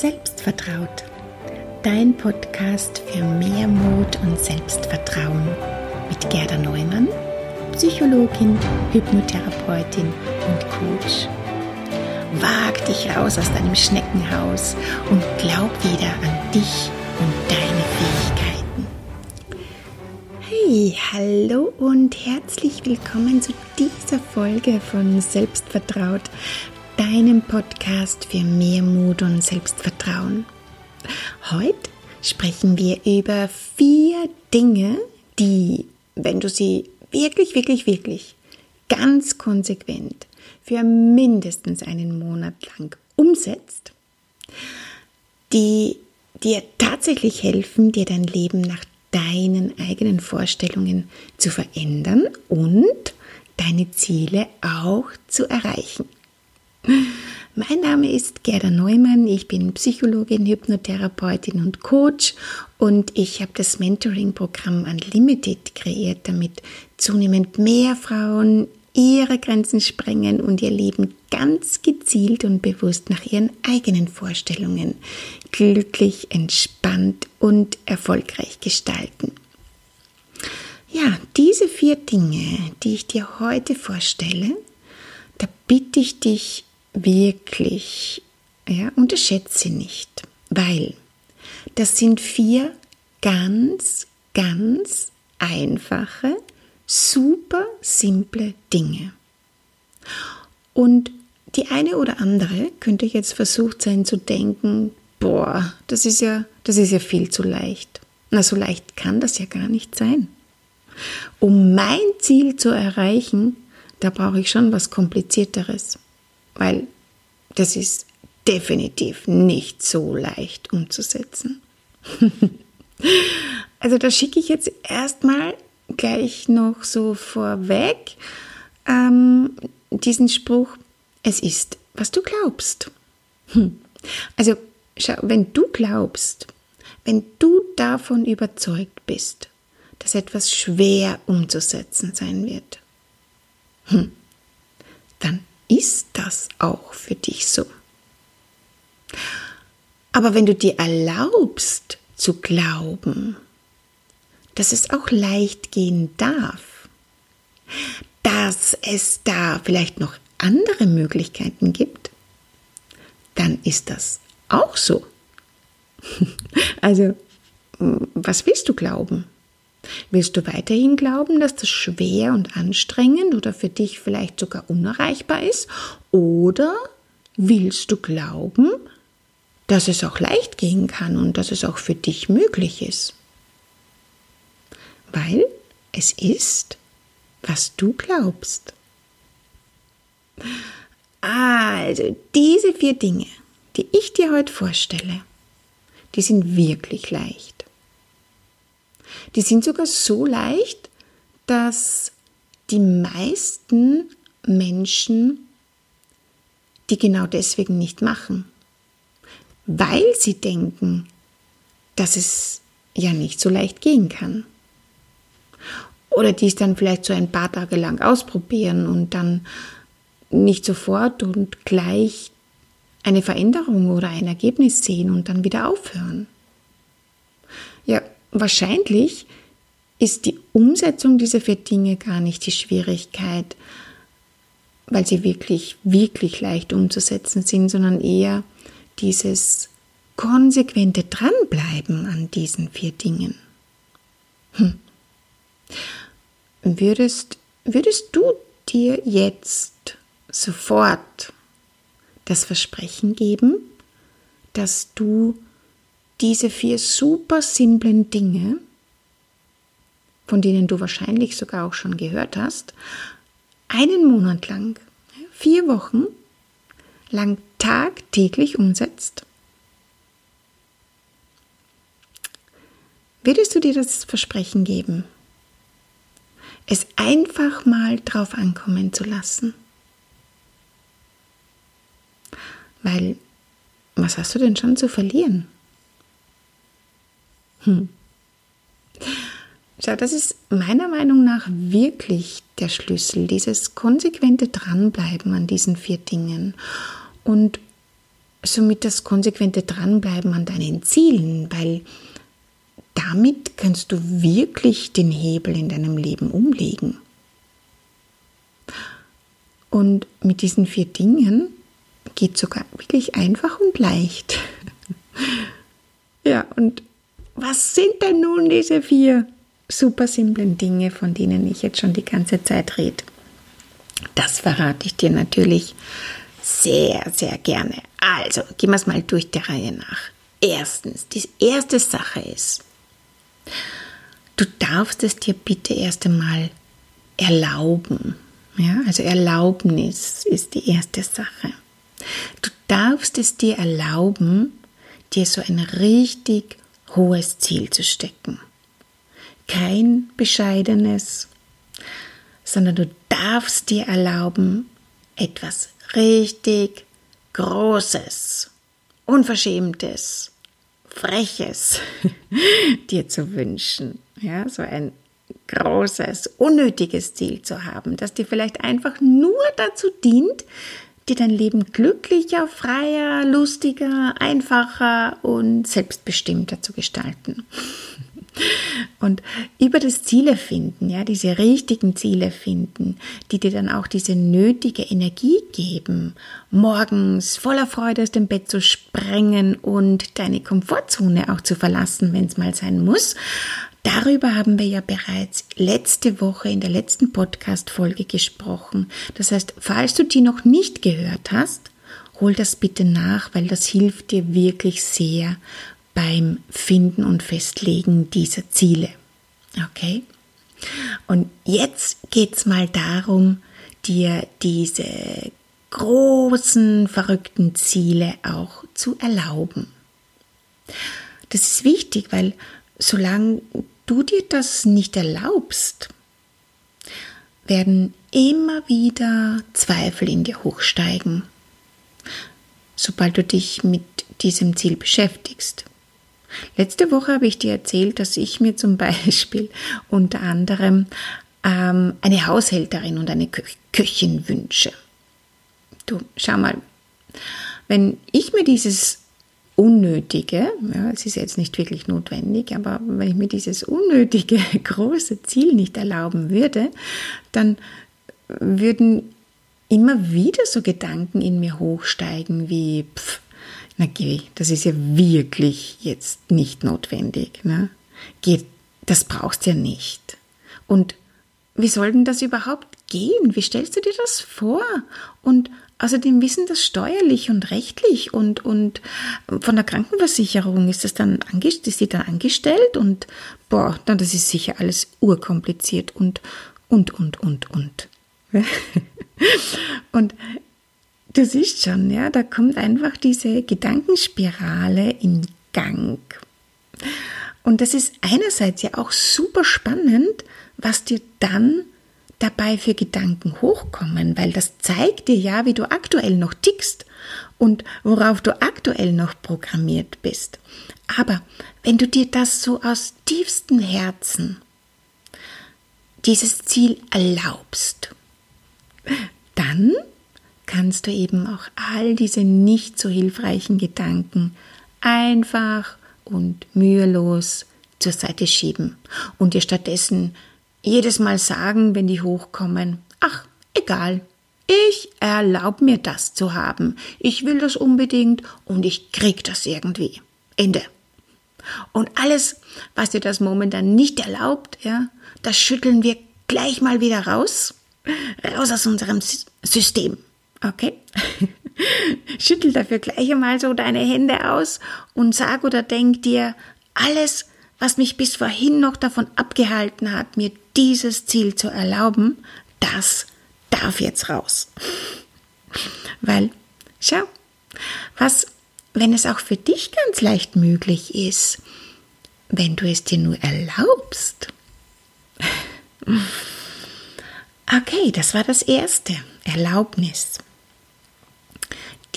Selbstvertraut. Dein Podcast für mehr Mut und Selbstvertrauen mit Gerda Neumann, Psychologin, Hypnotherapeutin und Coach. Wag dich raus aus deinem Schneckenhaus und glaub wieder an dich und deine Fähigkeiten. Hey, hallo und herzlich willkommen zu dieser Folge von Selbstvertraut, deinem Podcast für mehr Mut und Selbstvertrauen. Heute sprechen wir über vier Dinge, die, wenn du sie wirklich, wirklich, wirklich ganz konsequent für mindestens einen Monat lang umsetzt, die dir tatsächlich helfen, dir dein Leben nach deinen eigenen Vorstellungen zu verändern und deine Ziele auch zu erreichen. Mein Name ist Gerda Neumann, ich bin Psychologin, Hypnotherapeutin und Coach und ich habe das Mentoring-Programm Unlimited kreiert, damit zunehmend mehr Frauen ihre Grenzen sprengen und ihr Leben ganz gezielt und bewusst nach ihren eigenen Vorstellungen glücklich, entspannt und erfolgreich gestalten. Ja, diese vier Dinge, die ich dir heute vorstelle, da bitte ich dich wirklich, ja, unterschätze nicht, weil das sind vier ganz, ganz einfache, super simple Dinge. Und die eine oder andere könnte jetzt versucht sein zu denken, boah, das ist ja, das ist ja viel zu leicht. Na, so leicht kann das ja gar nicht sein. Um mein Ziel zu erreichen, da brauche ich schon was Komplizierteres weil das ist definitiv nicht so leicht umzusetzen. also da schicke ich jetzt erstmal gleich noch so vorweg ähm, diesen Spruch, es ist, was du glaubst. Hm. Also schau, wenn du glaubst, wenn du davon überzeugt bist, dass etwas schwer umzusetzen sein wird, hm, dann ist das auch für dich so. Aber wenn du dir erlaubst zu glauben, dass es auch leicht gehen darf, dass es da vielleicht noch andere Möglichkeiten gibt, dann ist das auch so. Also, was willst du glauben? Willst du weiterhin glauben, dass das schwer und anstrengend oder für dich vielleicht sogar unerreichbar ist? Oder willst du glauben, dass es auch leicht gehen kann und dass es auch für dich möglich ist? Weil es ist, was du glaubst. Also, diese vier Dinge, die ich dir heute vorstelle, die sind wirklich leicht. Die sind sogar so leicht, dass die meisten Menschen die genau deswegen nicht machen, weil sie denken, dass es ja nicht so leicht gehen kann. Oder die es dann vielleicht so ein paar Tage lang ausprobieren und dann nicht sofort und gleich eine Veränderung oder ein Ergebnis sehen und dann wieder aufhören. Wahrscheinlich ist die Umsetzung dieser vier Dinge gar nicht die Schwierigkeit, weil sie wirklich, wirklich leicht umzusetzen sind, sondern eher dieses konsequente Dranbleiben an diesen vier Dingen. Hm. Würdest, würdest du dir jetzt sofort das Versprechen geben, dass du diese vier super simplen Dinge, von denen du wahrscheinlich sogar auch schon gehört hast, einen Monat lang, vier Wochen lang tagtäglich umsetzt? Würdest du dir das Versprechen geben, es einfach mal drauf ankommen zu lassen? Weil, was hast du denn schon zu verlieren? Hm. Schau, das ist meiner Meinung nach wirklich der Schlüssel, dieses konsequente Dranbleiben an diesen vier Dingen. Und somit das konsequente Dranbleiben an deinen Zielen, weil damit kannst du wirklich den Hebel in deinem Leben umlegen. Und mit diesen vier Dingen geht sogar wirklich einfach und leicht. ja, und was sind denn nun diese vier super simplen Dinge, von denen ich jetzt schon die ganze Zeit rede? Das verrate ich dir natürlich sehr, sehr gerne. Also, gehen wir es mal durch der Reihe nach. Erstens, die erste Sache ist, du darfst es dir bitte erst einmal erlauben. Ja, also Erlaubnis ist die erste Sache. Du darfst es dir erlauben, dir so ein richtig hohes Ziel zu stecken. Kein bescheidenes, sondern du darfst dir erlauben, etwas richtig Großes, Unverschämtes, Freches dir zu wünschen. Ja, so ein großes, unnötiges Ziel zu haben, das dir vielleicht einfach nur dazu dient, dir dein Leben glücklicher, freier, lustiger, einfacher und selbstbestimmter zu gestalten. Und über das Ziele finden, ja, diese richtigen Ziele finden, die dir dann auch diese nötige Energie geben, morgens voller Freude aus dem Bett zu sprengen und deine Komfortzone auch zu verlassen, wenn es mal sein muss. Darüber haben wir ja bereits letzte Woche in der letzten Podcast-Folge gesprochen. Das heißt, falls du die noch nicht gehört hast, hol das bitte nach, weil das hilft dir wirklich sehr beim Finden und Festlegen dieser Ziele. Okay? Und jetzt geht es mal darum, dir diese großen, verrückten Ziele auch zu erlauben. Das ist wichtig, weil solange du dir das nicht erlaubst, werden immer wieder Zweifel in dir hochsteigen, sobald du dich mit diesem Ziel beschäftigst. Letzte Woche habe ich dir erzählt, dass ich mir zum Beispiel unter anderem ähm, eine Haushälterin und eine Kö Köchin wünsche. Du, schau mal, wenn ich mir dieses unnötige, ja, es ist jetzt nicht wirklich notwendig, aber wenn ich mir dieses unnötige große Ziel nicht erlauben würde, dann würden immer wieder so Gedanken in mir hochsteigen wie, pff, na geh, das ist ja wirklich jetzt nicht notwendig. Ne? Geh, das brauchst du ja nicht. Und wie soll denn das überhaupt gehen? Wie stellst du dir das vor? Und außerdem wissen das steuerlich und rechtlich und, und von der Krankenversicherung ist das dann ist sie dann angestellt und boah, dann das ist sicher alles urkompliziert und und und und und. und Du siehst schon, ja, da kommt einfach diese Gedankenspirale in Gang. Und das ist einerseits ja auch super spannend, was dir dann dabei für Gedanken hochkommen, weil das zeigt dir ja, wie du aktuell noch tickst und worauf du aktuell noch programmiert bist. Aber wenn du dir das so aus tiefstem Herzen, dieses Ziel erlaubst, dann kannst du eben auch all diese nicht so hilfreichen Gedanken einfach und mühelos zur Seite schieben und dir stattdessen jedes Mal sagen, wenn die hochkommen, ach, egal, ich erlaube mir das zu haben. Ich will das unbedingt und ich krieg das irgendwie. Ende. Und alles, was dir das momentan nicht erlaubt, ja, das schütteln wir gleich mal wieder raus, raus aus unserem System. Okay? Schüttel dafür gleich einmal so deine Hände aus und sag oder denk dir, alles, was mich bis vorhin noch davon abgehalten hat, mir dieses Ziel zu erlauben, das darf jetzt raus. Weil, schau, was, wenn es auch für dich ganz leicht möglich ist, wenn du es dir nur erlaubst. Okay, das war das erste, Erlaubnis.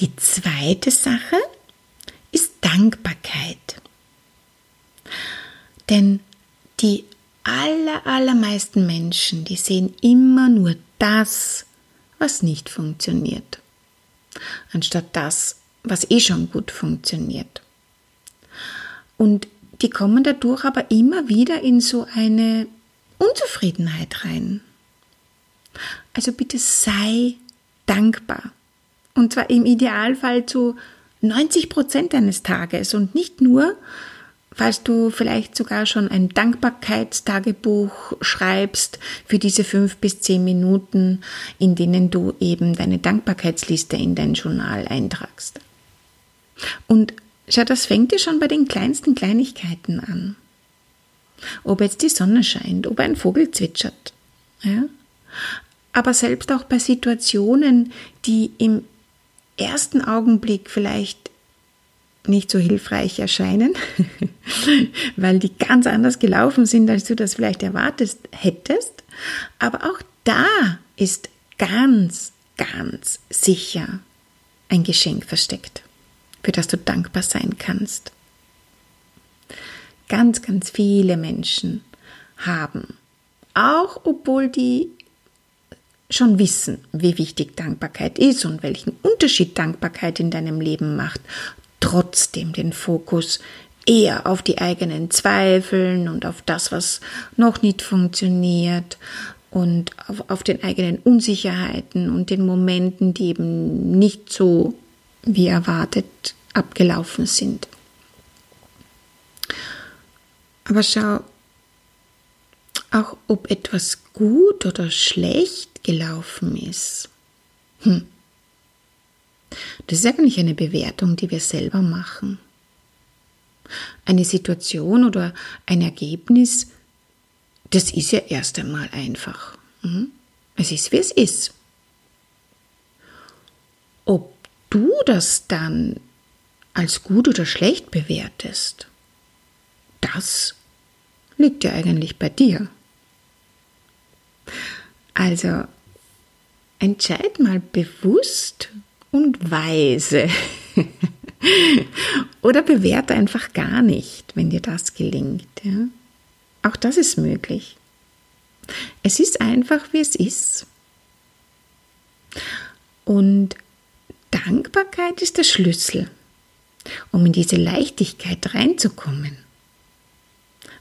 Die zweite Sache ist Dankbarkeit. Denn die aller, allermeisten Menschen, die sehen immer nur das, was nicht funktioniert, anstatt das, was eh schon gut funktioniert. Und die kommen dadurch aber immer wieder in so eine Unzufriedenheit rein. Also bitte sei dankbar. Und zwar im Idealfall zu 90 Prozent deines Tages und nicht nur, falls du vielleicht sogar schon ein Dankbarkeitstagebuch schreibst für diese fünf bis zehn Minuten, in denen du eben deine Dankbarkeitsliste in dein Journal eintragst. Und schau, das fängt dir schon bei den kleinsten Kleinigkeiten an. Ob jetzt die Sonne scheint, ob ein Vogel zwitschert. Ja? Aber selbst auch bei Situationen, die im ersten Augenblick vielleicht nicht so hilfreich erscheinen, weil die ganz anders gelaufen sind, als du das vielleicht erwartet hättest. Aber auch da ist ganz, ganz sicher ein Geschenk versteckt, für das du dankbar sein kannst. Ganz, ganz viele Menschen haben, auch obwohl die schon wissen, wie wichtig Dankbarkeit ist und welchen Unterschied Dankbarkeit in deinem Leben macht, trotzdem den Fokus eher auf die eigenen Zweifeln und auf das, was noch nicht funktioniert und auf, auf den eigenen Unsicherheiten und den Momenten, die eben nicht so wie erwartet abgelaufen sind. Aber schau, auch ob etwas gut oder schlecht gelaufen ist. Hm. Das ist eigentlich eine Bewertung, die wir selber machen. Eine Situation oder ein Ergebnis, das ist ja erst einmal einfach. Hm. Es ist, wie es ist. Ob du das dann als gut oder schlecht bewertest, das liegt ja eigentlich bei dir. Also entscheid mal bewusst und weise. Oder bewerte einfach gar nicht, wenn dir das gelingt. Ja? Auch das ist möglich. Es ist einfach, wie es ist. Und Dankbarkeit ist der Schlüssel, um in diese Leichtigkeit reinzukommen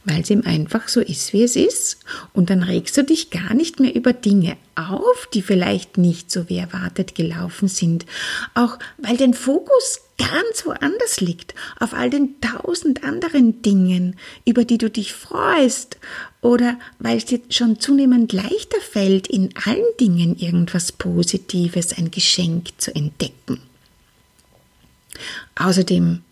weil es ihm einfach so ist, wie es ist. Und dann regst du dich gar nicht mehr über Dinge auf, die vielleicht nicht so wie erwartet gelaufen sind. Auch weil dein Fokus ganz woanders liegt, auf all den tausend anderen Dingen, über die du dich freust, oder weil es dir schon zunehmend leichter fällt, in allen Dingen irgendwas Positives, ein Geschenk zu entdecken. Außerdem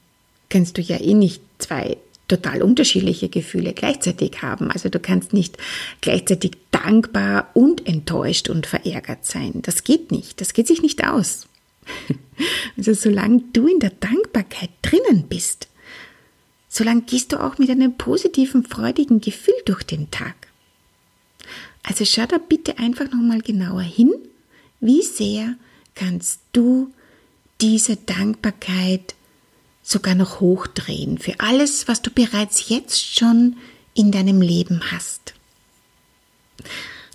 kennst du ja eh nicht zwei total unterschiedliche Gefühle gleichzeitig haben. Also du kannst nicht gleichzeitig dankbar und enttäuscht und verärgert sein. Das geht nicht. Das geht sich nicht aus. Also solange du in der Dankbarkeit drinnen bist, solange gehst du auch mit einem positiven, freudigen Gefühl durch den Tag. Also schau da bitte einfach nochmal genauer hin, wie sehr kannst du diese Dankbarkeit sogar noch hochdrehen für alles, was du bereits jetzt schon in deinem Leben hast.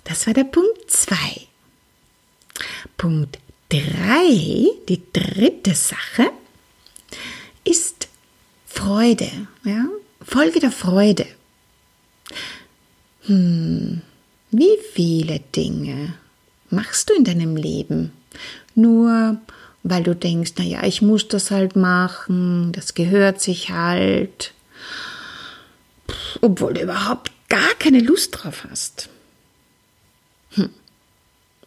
Das war der Punkt 2. Punkt 3, die dritte Sache, ist Freude. Ja? Folge der Freude. Hm, wie viele Dinge machst du in deinem Leben? Nur weil du denkst, na ja, ich muss das halt machen, das gehört sich halt, obwohl du überhaupt gar keine Lust drauf hast. Hm.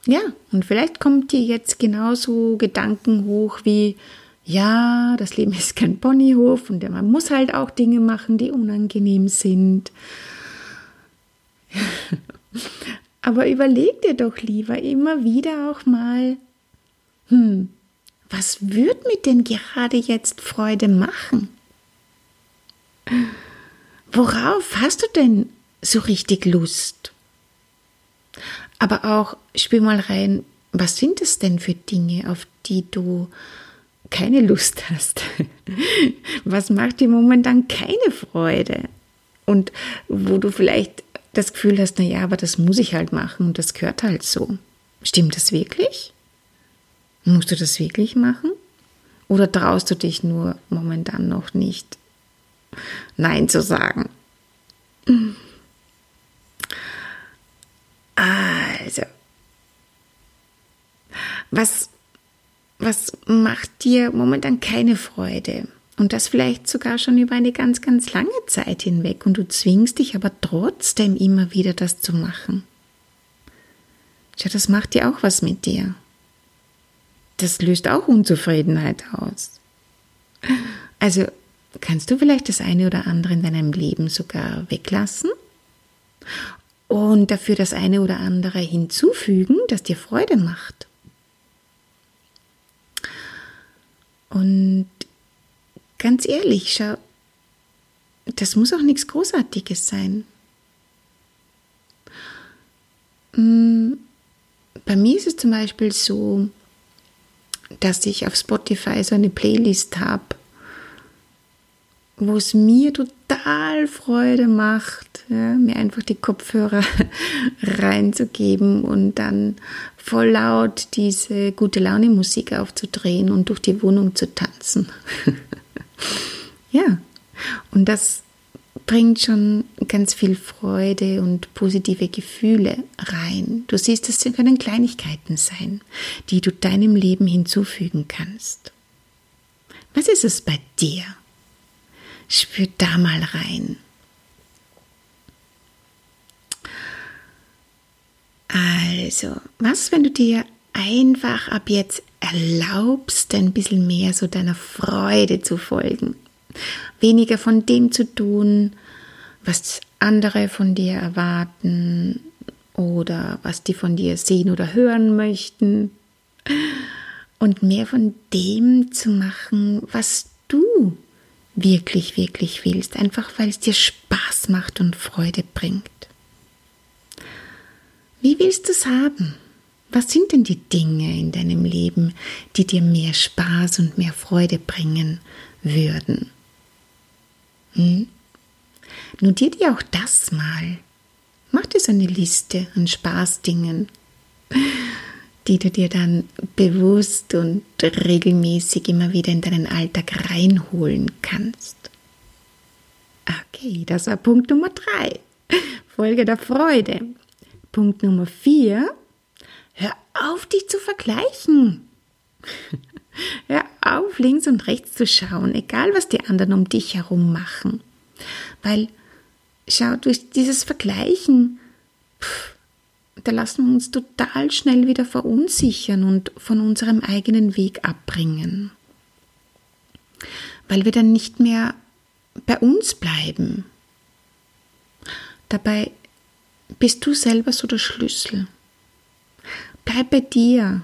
Ja, und vielleicht kommt dir jetzt genauso Gedanken hoch wie, ja, das Leben ist kein Ponyhof und man muss halt auch Dinge machen, die unangenehm sind. Aber überleg dir doch lieber immer wieder auch mal, hm, was wird mir denn gerade jetzt Freude machen? Worauf hast du denn so richtig Lust? Aber auch spür mal rein, was sind es denn für Dinge, auf die du keine Lust hast? Was macht dir momentan keine Freude? Und wo du vielleicht das Gefühl hast, na ja, aber das muss ich halt machen und das gehört halt so. Stimmt das wirklich? Musst du das wirklich machen? Oder traust du dich nur momentan noch nicht, Nein zu sagen? Also, was, was macht dir momentan keine Freude? Und das vielleicht sogar schon über eine ganz, ganz lange Zeit hinweg und du zwingst dich aber trotzdem immer wieder das zu machen. Tja, das macht dir auch was mit dir. Das löst auch Unzufriedenheit aus. Also kannst du vielleicht das eine oder andere in deinem Leben sogar weglassen und dafür das eine oder andere hinzufügen, das dir Freude macht. Und ganz ehrlich, schau, das muss auch nichts Großartiges sein. Mm, bei mir ist es zum Beispiel so, dass ich auf Spotify so eine Playlist habe, wo es mir total Freude macht, ja, mir einfach die Kopfhörer reinzugeben und dann voll laut diese gute Laune Musik aufzudrehen und durch die Wohnung zu tanzen. ja, und das bringt schon ganz viel Freude und positive Gefühle rein. Du siehst, es können Kleinigkeiten sein, die du deinem Leben hinzufügen kannst. Was ist es bei dir? Spür da mal rein. Also, was, wenn du dir einfach ab jetzt erlaubst, ein bisschen mehr so deiner Freude zu folgen? Weniger von dem zu tun, was andere von dir erwarten oder was die von dir sehen oder hören möchten. Und mehr von dem zu machen, was du wirklich, wirklich willst, einfach weil es dir Spaß macht und Freude bringt. Wie willst du es haben? Was sind denn die Dinge in deinem Leben, die dir mehr Spaß und mehr Freude bringen würden? Hm? Notier dir auch das mal. Mach dir so eine Liste an Spaßdingen, die du dir dann bewusst und regelmäßig immer wieder in deinen Alltag reinholen kannst. Okay, das war Punkt Nummer drei. Folge der Freude. Punkt Nummer vier, hör auf, dich zu vergleichen. Hör auf, links und rechts zu schauen, egal was die anderen um dich herum machen. Weil, schau, durch dieses Vergleichen, pff, da lassen wir uns total schnell wieder verunsichern und von unserem eigenen Weg abbringen. Weil wir dann nicht mehr bei uns bleiben. Dabei bist du selber so der Schlüssel. Bleib bei dir.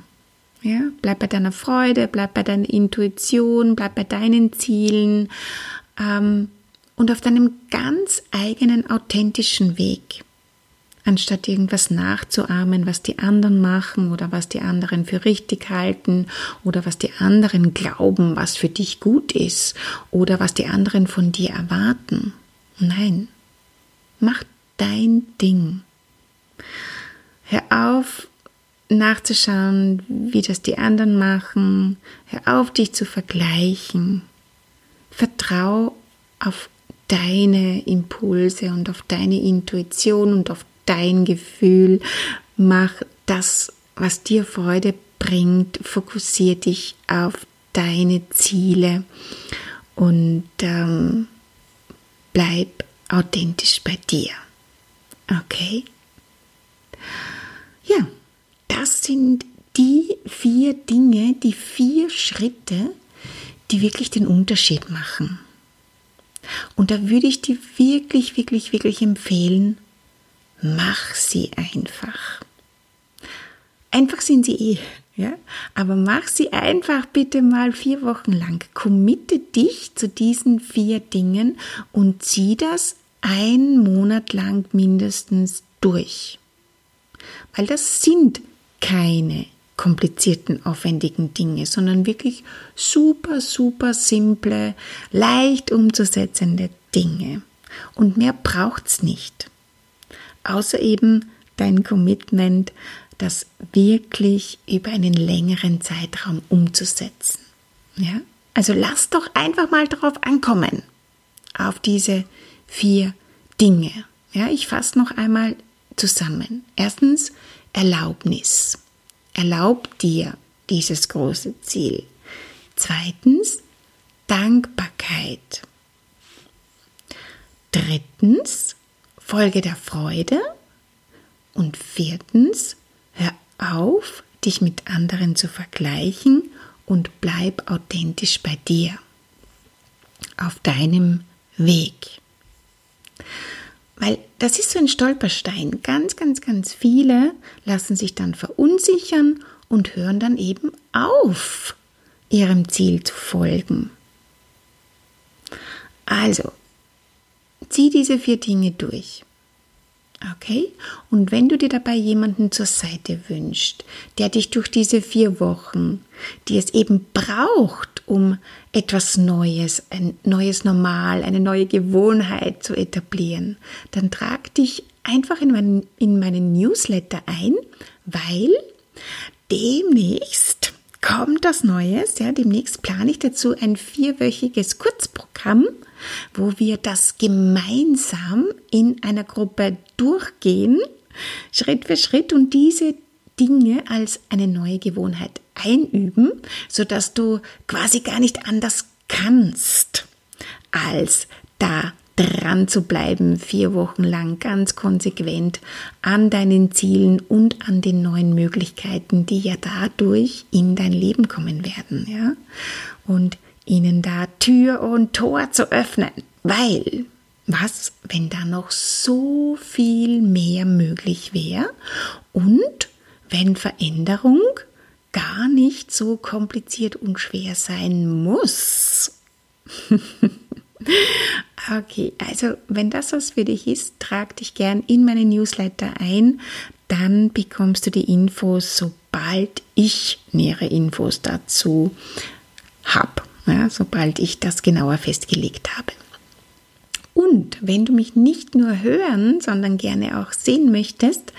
Ja, bleib bei deiner Freude, bleib bei deiner Intuition, bleib bei deinen Zielen ähm, und auf deinem ganz eigenen authentischen Weg. Anstatt irgendwas nachzuahmen, was die anderen machen oder was die anderen für richtig halten oder was die anderen glauben, was für dich gut ist oder was die anderen von dir erwarten. Nein, mach dein Ding. Hör auf, nachzuschauen, wie das die anderen machen. Hör auf, dich zu vergleichen. Vertrau auf deine Impulse und auf deine Intuition und auf dein Gefühl. Mach das, was dir Freude bringt. Fokussiere dich auf deine Ziele und ähm, bleib authentisch bei dir. Okay? Das sind die vier Dinge, die vier Schritte, die wirklich den Unterschied machen. Und da würde ich dir wirklich, wirklich, wirklich empfehlen, mach sie einfach. Einfach sind sie eh, ja, aber mach sie einfach bitte mal vier Wochen lang. Committe dich zu diesen vier Dingen und zieh das ein Monat lang mindestens durch. Weil das sind keine komplizierten, aufwendigen Dinge, sondern wirklich super, super simple, leicht umzusetzende Dinge. Und mehr braucht's nicht. Außer eben dein Commitment, das wirklich über einen längeren Zeitraum umzusetzen. Ja? Also lass doch einfach mal drauf ankommen, auf diese vier Dinge. Ja, ich fasse noch einmal zusammen. Erstens Erlaubnis. Erlaub dir dieses große Ziel. Zweitens Dankbarkeit. Drittens Folge der Freude. Und viertens hör auf, dich mit anderen zu vergleichen und bleib authentisch bei dir auf deinem Weg. Weil das ist so ein Stolperstein. Ganz, ganz, ganz viele lassen sich dann verunsichern und hören dann eben auf, ihrem Ziel zu folgen. Also, zieh diese vier Dinge durch. Okay? Und wenn du dir dabei jemanden zur Seite wünschst, der dich durch diese vier Wochen, die es eben braucht, um etwas Neues, ein neues Normal, eine neue Gewohnheit zu etablieren, dann trag dich einfach in meinen, in meinen Newsletter ein, weil demnächst kommt das Neues. Ja, demnächst plane ich dazu ein vierwöchiges Kurzprogramm, wo wir das gemeinsam in einer Gruppe durchgehen, Schritt für Schritt und diese Dinge als eine neue Gewohnheit einüben, sodass du quasi gar nicht anders kannst, als da dran zu bleiben, vier Wochen lang ganz konsequent an deinen Zielen und an den neuen Möglichkeiten, die ja dadurch in dein Leben kommen werden, ja. Und ihnen da Tür und Tor zu öffnen, weil was, wenn da noch so viel mehr möglich wäre und wenn Veränderung gar nicht so kompliziert und schwer sein muss. okay, also wenn das was für dich ist, trag dich gern in meine Newsletter ein, dann bekommst du die Infos, sobald ich nähere Infos dazu habe ja, sobald ich das genauer festgelegt habe. Und wenn du mich nicht nur hören, sondern gerne auch sehen möchtest,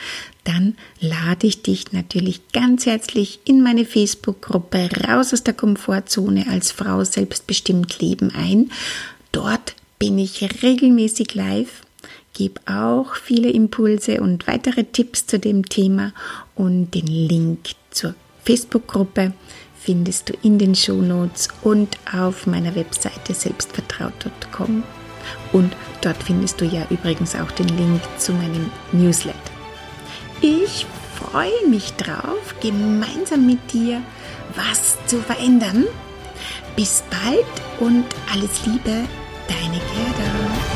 dann lade ich dich natürlich ganz herzlich in meine Facebook-Gruppe Raus aus der Komfortzone als Frau selbstbestimmt leben ein. Dort bin ich regelmäßig live, gebe auch viele Impulse und weitere Tipps zu dem Thema und den Link zur Facebook-Gruppe findest du in den Shownotes und auf meiner Webseite selbstvertraut.com. Und dort findest du ja übrigens auch den Link zu meinem Newsletter. Ich freue mich drauf, gemeinsam mit dir was zu verändern. Bis bald und alles Liebe, deine Gerda.